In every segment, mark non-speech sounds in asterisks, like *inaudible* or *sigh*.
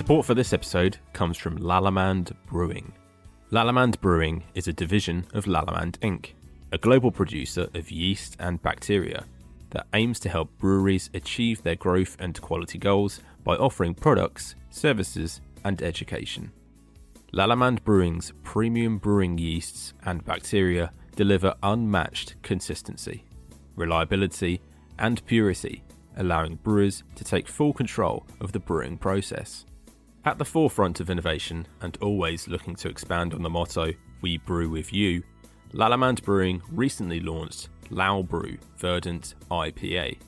Support for this episode comes from Lallemand Brewing. Lallemand Brewing is a division of Lallemand Inc., a global producer of yeast and bacteria that aims to help breweries achieve their growth and quality goals by offering products, services, and education. Lallemand Brewing's premium brewing yeasts and bacteria deliver unmatched consistency, reliability, and purity, allowing brewers to take full control of the brewing process. At the forefront of innovation and always looking to expand on the motto, We Brew With You, Lallemand Brewing recently launched LalBrew Verdant IPA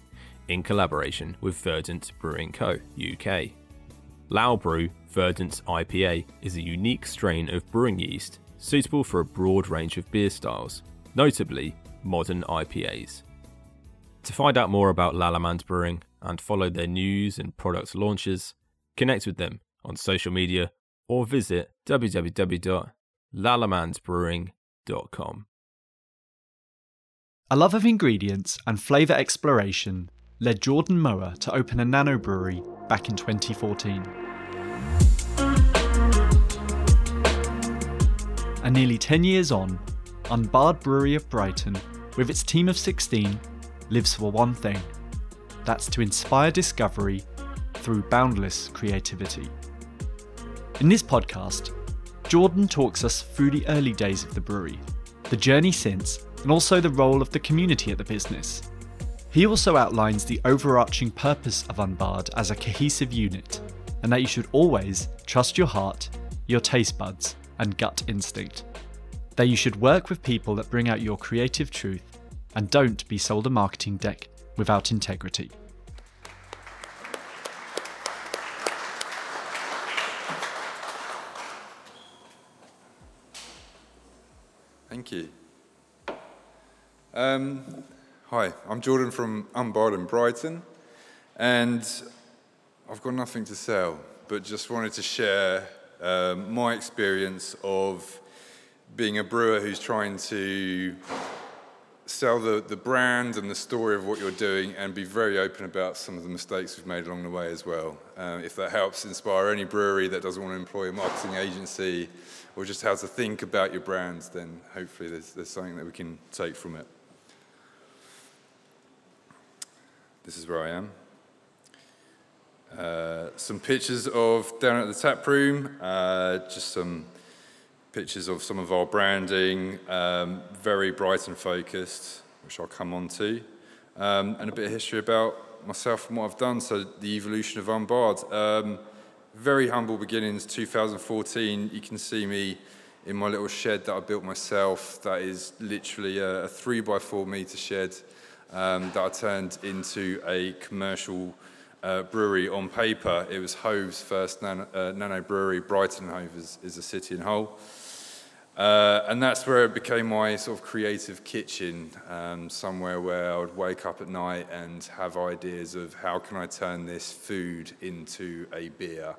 in collaboration with Verdant Brewing Co. UK. LalBrew Verdant IPA is a unique strain of brewing yeast suitable for a broad range of beer styles, notably modern IPAs. To find out more about Lallemand Brewing and follow their news and product launches, connect with them on social media or visit www.lallamandsbrewing.com. A love of ingredients and flavour exploration led Jordan Mower to open a nano brewery back in 2014. And nearly 10 years on, Unbarred Brewery of Brighton, with its team of 16, lives for one thing that's to inspire discovery through boundless creativity. In this podcast, Jordan talks us through the early days of the brewery, the journey since, and also the role of the community at the business. He also outlines the overarching purpose of Unbarred as a cohesive unit, and that you should always trust your heart, your taste buds, and gut instinct. That you should work with people that bring out your creative truth, and don't be sold a marketing deck without integrity. You. Um, hi, I'm Jordan from Unbarred in Brighton, and I've got nothing to sell, but just wanted to share um, my experience of being a brewer who's trying to sell the, the brand and the story of what you're doing and be very open about some of the mistakes we've made along the way as well. Uh, if that helps inspire any brewery that doesn't want to employ a marketing agency or just how to think about your brands, then hopefully there's, there's something that we can take from it. This is where I am. Uh, some pictures of down at the tap room, uh, just some pictures of some of our branding, um, very and focused, which I'll come on to, um, and a bit of history about myself and what I've done. So, the evolution of Unbarred. Um, very humble beginnings, 2014. You can see me in my little shed that I built myself. That is literally a, a three by four meter shed um, that I turned into a commercial uh, brewery on paper. It was Hove's first nano, uh, nano brewery. Brighton Hove is, is a city in Hull. Uh, and that's where it became my sort of creative kitchen, um, somewhere where I would wake up at night and have ideas of how can I turn this food into a beer.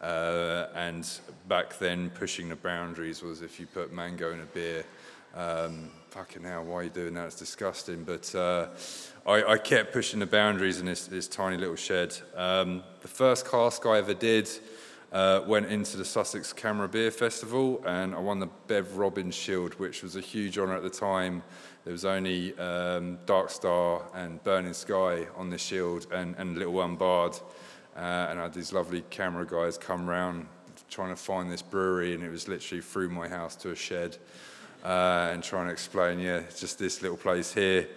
Uh, and back then, pushing the boundaries was if you put mango in a beer, um, fucking hell, why are you doing that? It's disgusting. But uh, I, I, kept pushing the boundaries in this, this tiny little shed. Um, the first cask I ever did uh, went into the Sussex CAMRA Beer Festival and I won the Bev Robbins Shield, which was a huge honour at the time. There was only um, Dark Star and Burning Sky on the shield and, and Little Unbarred. Uh, and I had these lovely CAMRA guys come round trying to find this brewery, and it was literally through my house to a shed uh, and trying to explain, yeah, just this little place here.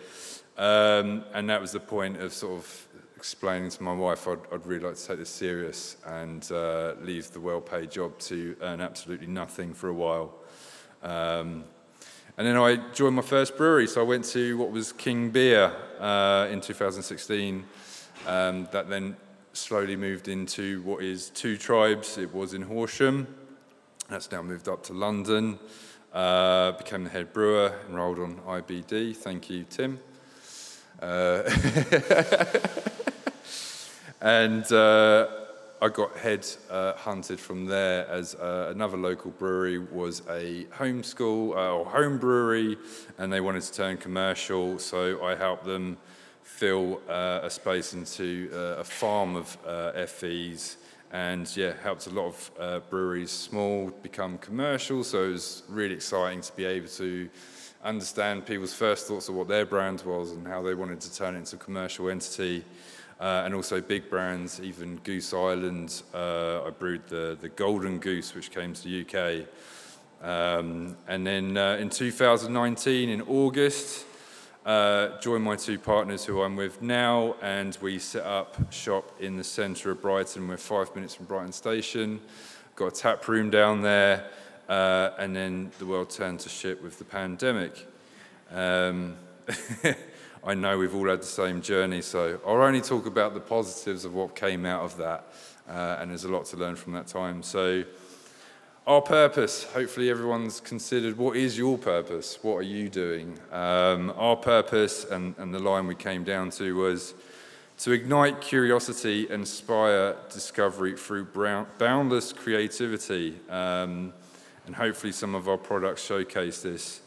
Um, and that was the point of sort of explaining to my wife I'd, I'd really like to take this serious and uh, leave the well paid job to earn absolutely nothing for a while. Um, and then I joined my first brewery, so I went to what was King Beer uh, in 2016. Um, that then slowly moved into what is Two Tribes. It was in Horsham. That's now moved up to London. Uh, became the head brewer, enrolled on IBD. Thank you, Tim. Uh, *laughs* And uh, I got head uh, hunted from there as uh, another local brewery was a home school uh, or home brewery, and they wanted to turn commercial. So I helped them fill uh, a space into uh, a farm of FEs and yeah, helped a lot of breweries, small, become commercial. So it was really exciting to be able to understand people's first thoughts of what their brand was and how they wanted to turn it into a commercial entity. Uh, and also big brands, even Goose Island. Uh, I brewed the, the Golden Goose, which came to the UK. Um, and then uh, in 2019, in August, uh, joined my two partners who I'm with now, and we set up shop in the centre of Brighton. We're five minutes from Brighton Station. Got a tap room down there, uh, and then the world turned to shit with the pandemic. Um, *laughs* I know we've all had the same journey, so I'll only talk about the positives of what came out of that, uh, and there's a lot to learn from that time. So. Our purpose, hopefully, everyone's considered what is your purpose? What are you doing? Um, our purpose, and, and the line we came down to, was to ignite curiosity, inspire discovery through boundless creativity. Um, and hopefully, some of our products showcase this.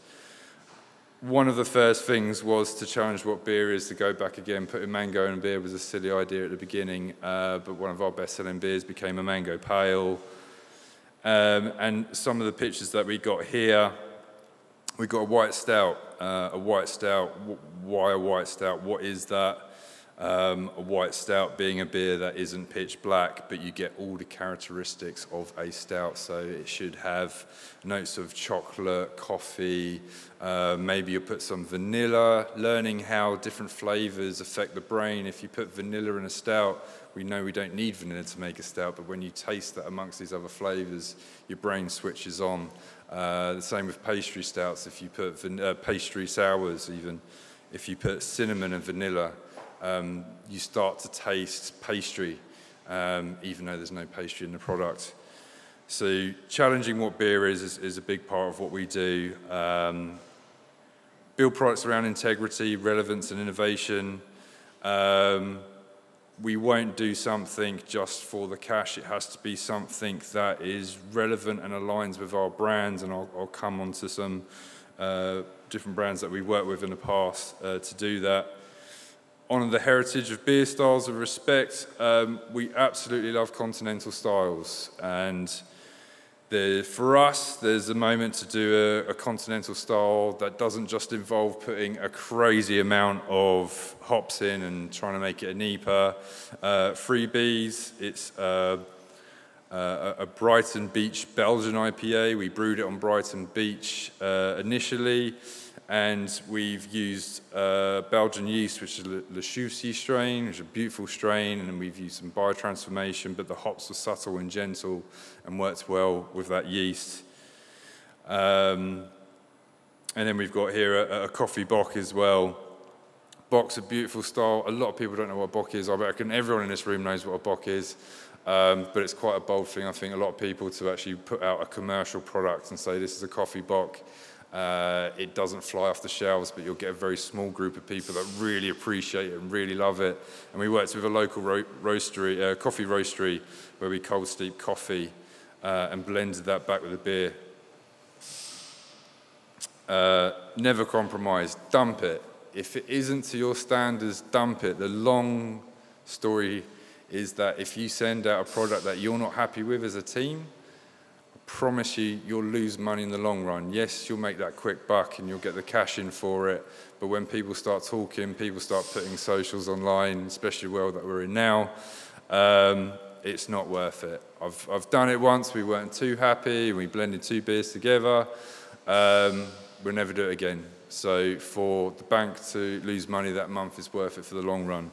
One of the first things was to challenge what beer is, to go back again. Putting mango in beer was a silly idea at the beginning, uh, but one of our best selling beers became a mango pale. Um, and some of the pictures that we got here, we got a white stout. Uh, a white stout. Why a white stout? What is that? Um, a white stout being a beer that isn't pitch black, but you get all the characteristics of a stout. So it should have notes of chocolate, coffee, uh, maybe you put some vanilla, learning how different flavors affect the brain. If you put vanilla in a stout, we know we don't need vanilla to make a stout, but when you taste that amongst these other flavors, your brain switches on. Uh, the same with pastry stouts. If you put van- uh, pastry sours, even if you put cinnamon and vanilla, um, you start to taste pastry, um, even though there's no pastry in the product. So challenging what beer is is, is a big part of what we do. Um, build products around integrity, relevance, and innovation. Um, we won't do something just for the cash. It has to be something that is relevant and aligns with our brands. And I'll, I'll come on to some uh, different brands that we've worked with in the past uh, to do that. On the heritage of beer styles of respect, um, we absolutely love continental styles. And the, for us, there's a moment to do a, a, continental style that doesn't just involve putting a crazy amount of hops in and trying to make it a IPA. Uh, freebies, it's uh, uh, a Brighton Beach Belgian IPA. We brewed it on Brighton Beach uh, initially and we've used uh, Belgian yeast, which is La Chouffe strain, which is a beautiful strain, and we've used some biotransformation, but the hops were subtle and gentle and worked well with that yeast. Um, and then we've got here a, a, coffee bock as well. Bock's a beautiful style. A lot of people don't know what a bock is. I reckon everyone in this room knows what a bock is. Um, but it's quite a bold thing, I think, a lot of people to actually put out a commercial product and say this is a coffee bock. Uh, it doesn't fly off the shelves, but you'll get a very small group of people that really appreciate it and really love it. And we worked with a local ro- roastery, uh, coffee roastery, where we cold steep coffee uh, and blended that back with a beer. Uh, never compromise, dump it. If it isn't to your standards, dump it. The long story is that if you send out a product that you're not happy with as a team, promise you you'll lose money in the long run. Yes, you'll make that quick buck and you'll get the cash in for it, but when people start talking, people start putting socials online, especially the world that we're in now, um, it's not worth it. I've, I've done it once, we weren't too happy, we blended two beers together. Um, we'll never do it again. So for the bank to lose money that month is worth it for the long run.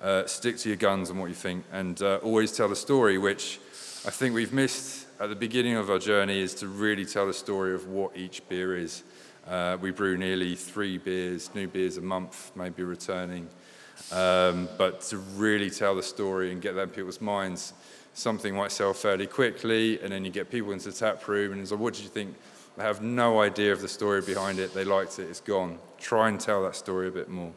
Uh, stick to your guns and what you think, and uh, always tell a story, which I think we've missed at the beginning of our journey is to really tell a story of what each beer is. Uh, we brew nearly three beers, new beers a month, maybe returning. Um, but to really tell the story and get that in people's minds, something might sell fairly quickly, and then you get people into the tap room and it's like, what did you think? They have no idea of the story behind it. They liked it, it's gone. Try and tell that story a bit more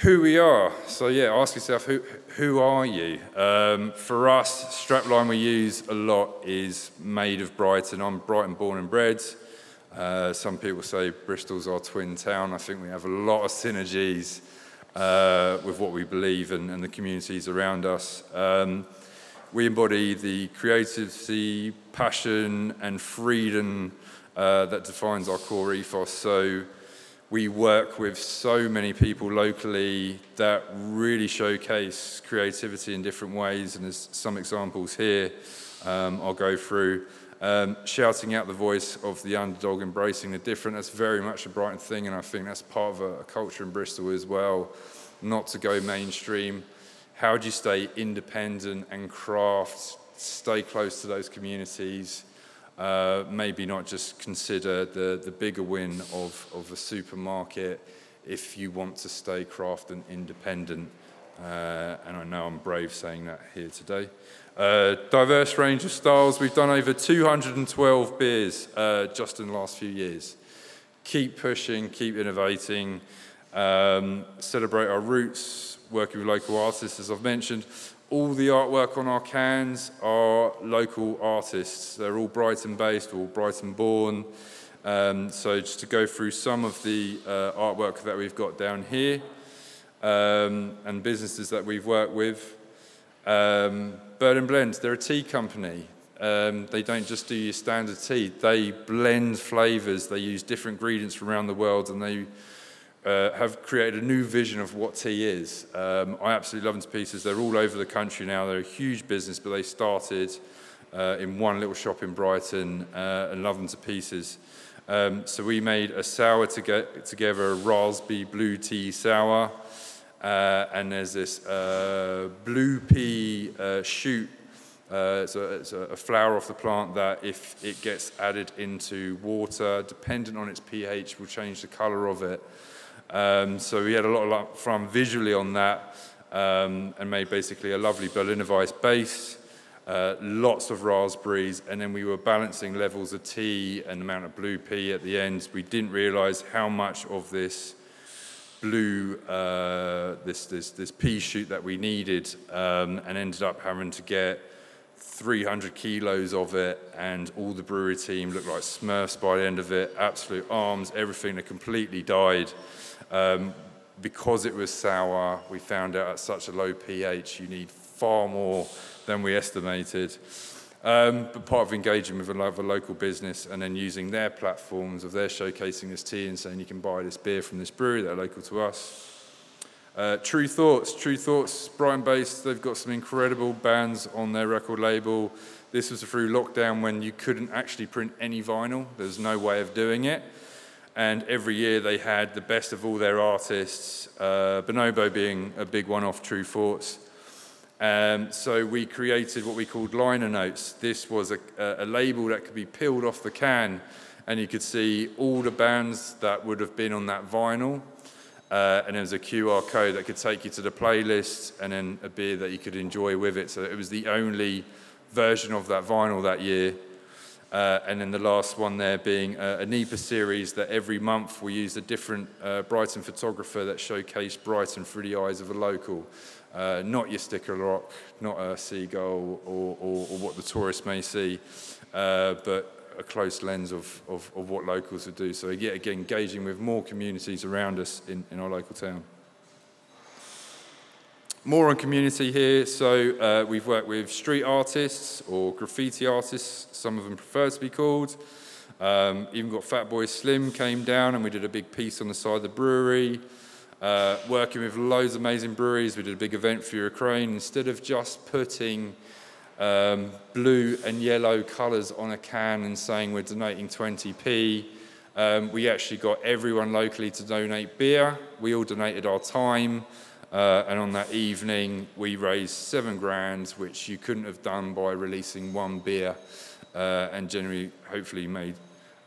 who we are. So yeah, ask yourself who who are you? Um, for us, strapline we use a lot is made of Brighton. I'm Brighton born and bred. Uh, some people say Bristol's our twin town. I think we have a lot of synergies. uh, with what we believe and, and the communities around us. Um, we embody the creativity, passion, and freedom uh, that defines our core ethos. So we work with so many people locally that really showcase creativity in different ways, and there's some examples here um, I'll go through. Um, shouting out the voice of the underdog, embracing the different, that's very much a Brighton thing, and I think that's part of a, a culture in Bristol as well, not to go mainstream. How do you stay independent and craft, stay close to those communities, uh, maybe not just consider the, the bigger win of, of a supermarket if you want to stay craft and independent. Uh, and I know I'm brave saying that here today. Uh, diverse range of styles. We've done over 212 beers uh, just in the last few years. Keep pushing, keep innovating, um, celebrate our roots, working with local artists, as I've mentioned. All the artwork on our cans are local artists. They're all Brighton based, all Brighton born. Um, so, just to go through some of the uh, artwork that we've got down here um, and businesses that we've worked with. Um, Bird and Blend, they're a tea company. Um, they don't just do your standard tea, they blend flavors, they use different ingredients from around the world, and they uh, have created a new vision of what tea is. Um, I absolutely love them to pieces. They're all over the country now. They're a huge business, but they started uh, in one little shop in Brighton uh, and love them to pieces. Um, so we made a sour to get together, a raspberry blue tea sour. Uh, and there's this uh, blue pea uh, shoot. It's, a, it's, a, flower off the plant that, if it gets added into water, dependent on its pH, will change the color of it. Um, so we had a lot of fun visually on that um, and made basically a lovely Berliner Weiss base. Uh, lots of raspberries, and then we were balancing levels of tea and amount of blue pea at the end. We didn't realize how much of this blue, uh, this, this, this pea shoot that we needed, um, and ended up having to get 300 kilos of it, and all the brewery team looked like Smurfs by the end of it. Absolute arms, everything had completely died. Um, because it was sour, we found out at such a low pH, you need far more than we estimated. Um, but part of engaging with a, local business and then using their platforms of their showcasing this tea and saying you can buy this beer from this brewery that are local to us. Uh, Tru Thoughts, Tru Thoughts, Brighton based, they've got some incredible bands on their record label. This was through lockdown when you couldn't actually print any vinyl, there's no way of doing it. And every year they had the best of all their artists, uh, Bonobo being a big one off Tru Thoughts. Um, so we created what we called liner notes. This was a, a, label that could be peeled off the can, and you could see all the bands that would have been on that vinyl. Uh, and there was a QR code that could take you to the playlist, and then a beer that you could enjoy with it. So it was the only version of that vinyl that year. Uh, and then the last one there being a, a NEPA series that every month we used a different uh, Brighton photographer that showcased Brighton through the eyes of a local. Uh, not your sticker rock, not a seagull or, or, or what the tourist may see, uh, but a close lens of, of, of, what locals would do. So, yet again, engaging with more communities around us in, in our local town. More on community here. So, uh, we've worked with street artists or graffiti artists, some of them prefer to be called. Um, even got Fatboy Slim came down and we did a big piece on the side of the brewery. Uh, working with loads of amazing breweries, we did a big event for Ukraine. Instead of just putting um, blue and yellow colours on a can and saying we're donating 20p, um, we actually got everyone locally to donate beer. We all donated our time. Uh, and on that evening, we raised seven grand, which you couldn't have done by releasing one beer, uh, and generally, hopefully, made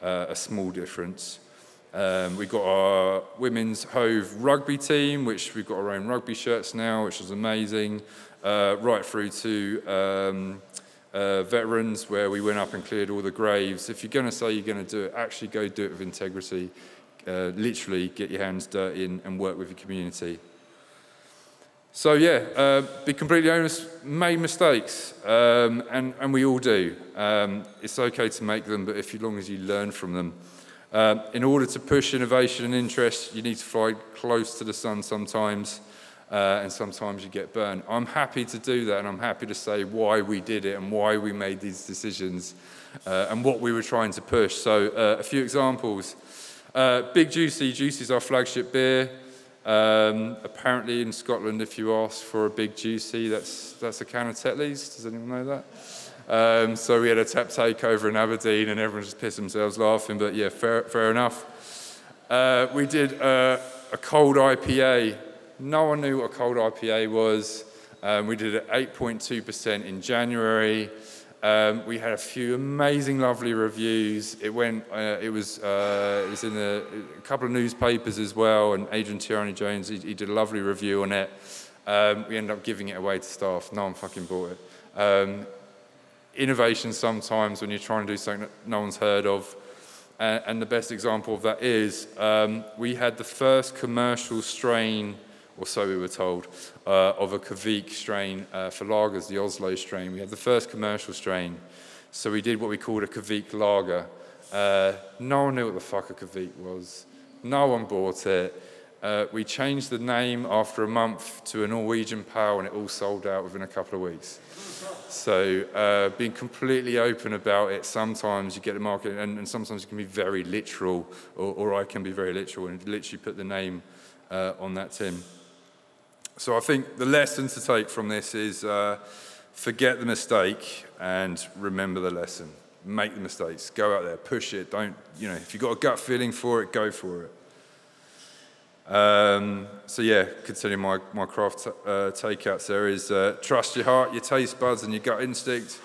uh, a small difference. Um, we've got our women's Hove rugby team, which we've got our own rugby shirts now, which is amazing, uh, right through to um, uh, veterans, where we went up and cleared all the graves. If you're going to say you're going to do it, actually go do it with integrity. Uh, literally, get your hands dirty and, and, work with your community. So, yeah, uh, be completely honest, made mistakes, um, and, and we all do. Um, it's okay to make them, but if as long as you learn from them, Um, in order to push innovation and interest, you need to fly close to the sun sometimes, uh, and sometimes you get burned. I'm happy to do that, and I'm happy to say why we did it and why we made these decisions uh, and what we were trying to push. So, uh, a few examples. Uh, Big Juicy, Juicy is our flagship beer. Um, apparently, in Scotland, if you ask for a Big Juicy, that's, that's a can of Tetley's. Does anyone know that? Um, so we had a tap takeover in Aberdeen and everyone just pissed themselves laughing, but yeah, fair, fair enough. Uh, we did uh, a cold IPA. No one knew what a cold IPA was. Um, we did it 8.2% in January. Um, we had a few amazing, lovely reviews. It went. Uh, it was. Uh, it was in a, a, couple of newspapers as well. And Adrian Tierney Jones, he, he, did a lovely review on it. Um, we ended up giving it away to staff. No one fucking bought it. Um, innovation sometimes when you're trying to do something that no one's heard of. And the best example of that is um, we had the first commercial strain, or so we were told, uh, of a Kveik strain uh, for lagers, the Oslo strain. We had the first commercial strain. So we did what we called a Kveik lager. Uh, no one knew what the fuck a Kveik was. No one bought it. Uh, we changed the name after a month to a Norwegian Pale, and it all sold out within a couple of weeks. So uh, being completely open about it, sometimes you get the market, and, and sometimes it can be very literal, or, or, I can be very literal and literally put the name uh, on that tin. So I think the lesson to take from this is uh, forget the mistake and remember the lesson. Make the mistakes. Go out there, push it. Don't, you know, if you've got a gut feeling for it, go for it. Um, so yeah, considering my, my craft uh, takeouts there is uh, trust your heart, your taste buds and your gut instinct.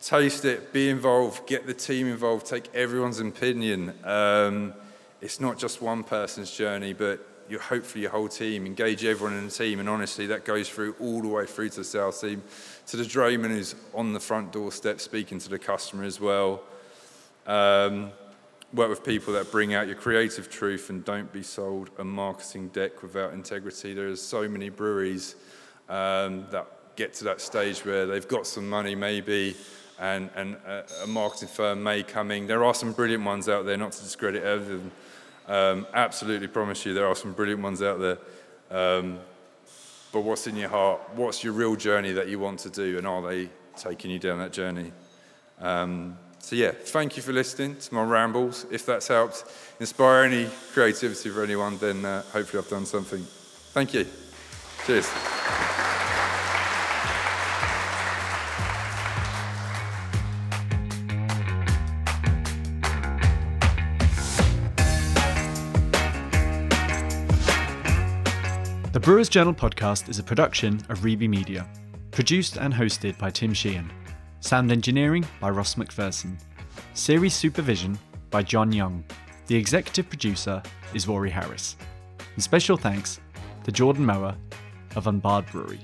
Taste it, be involved, get the team involved, take everyone's opinion. Um, it's not just one person's journey, but you hopefully your whole team, engage everyone in the team, and honestly, that goes through all the way through to the sales team, to the drayman who's on the front doorstep speaking to the customer as well. Um, work with people that bring out your creative truth and don't be sold a marketing deck without integrity. There are so many breweries um, that get to that stage where they've got some money maybe and, and a, a, marketing firm may come in. There are some brilliant ones out there, not to discredit everything. Um, absolutely promise you there are some brilliant ones out there. Um, but what's in your heart? What's your real journey that you want to do? And are they taking you down that journey? Um, so, yeah, thank you for listening to my rambles. If that's helped inspire any creativity for anyone, then uh, hopefully I've done something. Thank you. Cheers. Brewers Journal podcast is a production of Reby Media, produced and hosted by Tim Sheehan. Sound engineering by Ross McPherson. Series supervision by John Young. The executive producer is Rory Harris. And special thanks to Jordan Mower of Unbarred Brewery.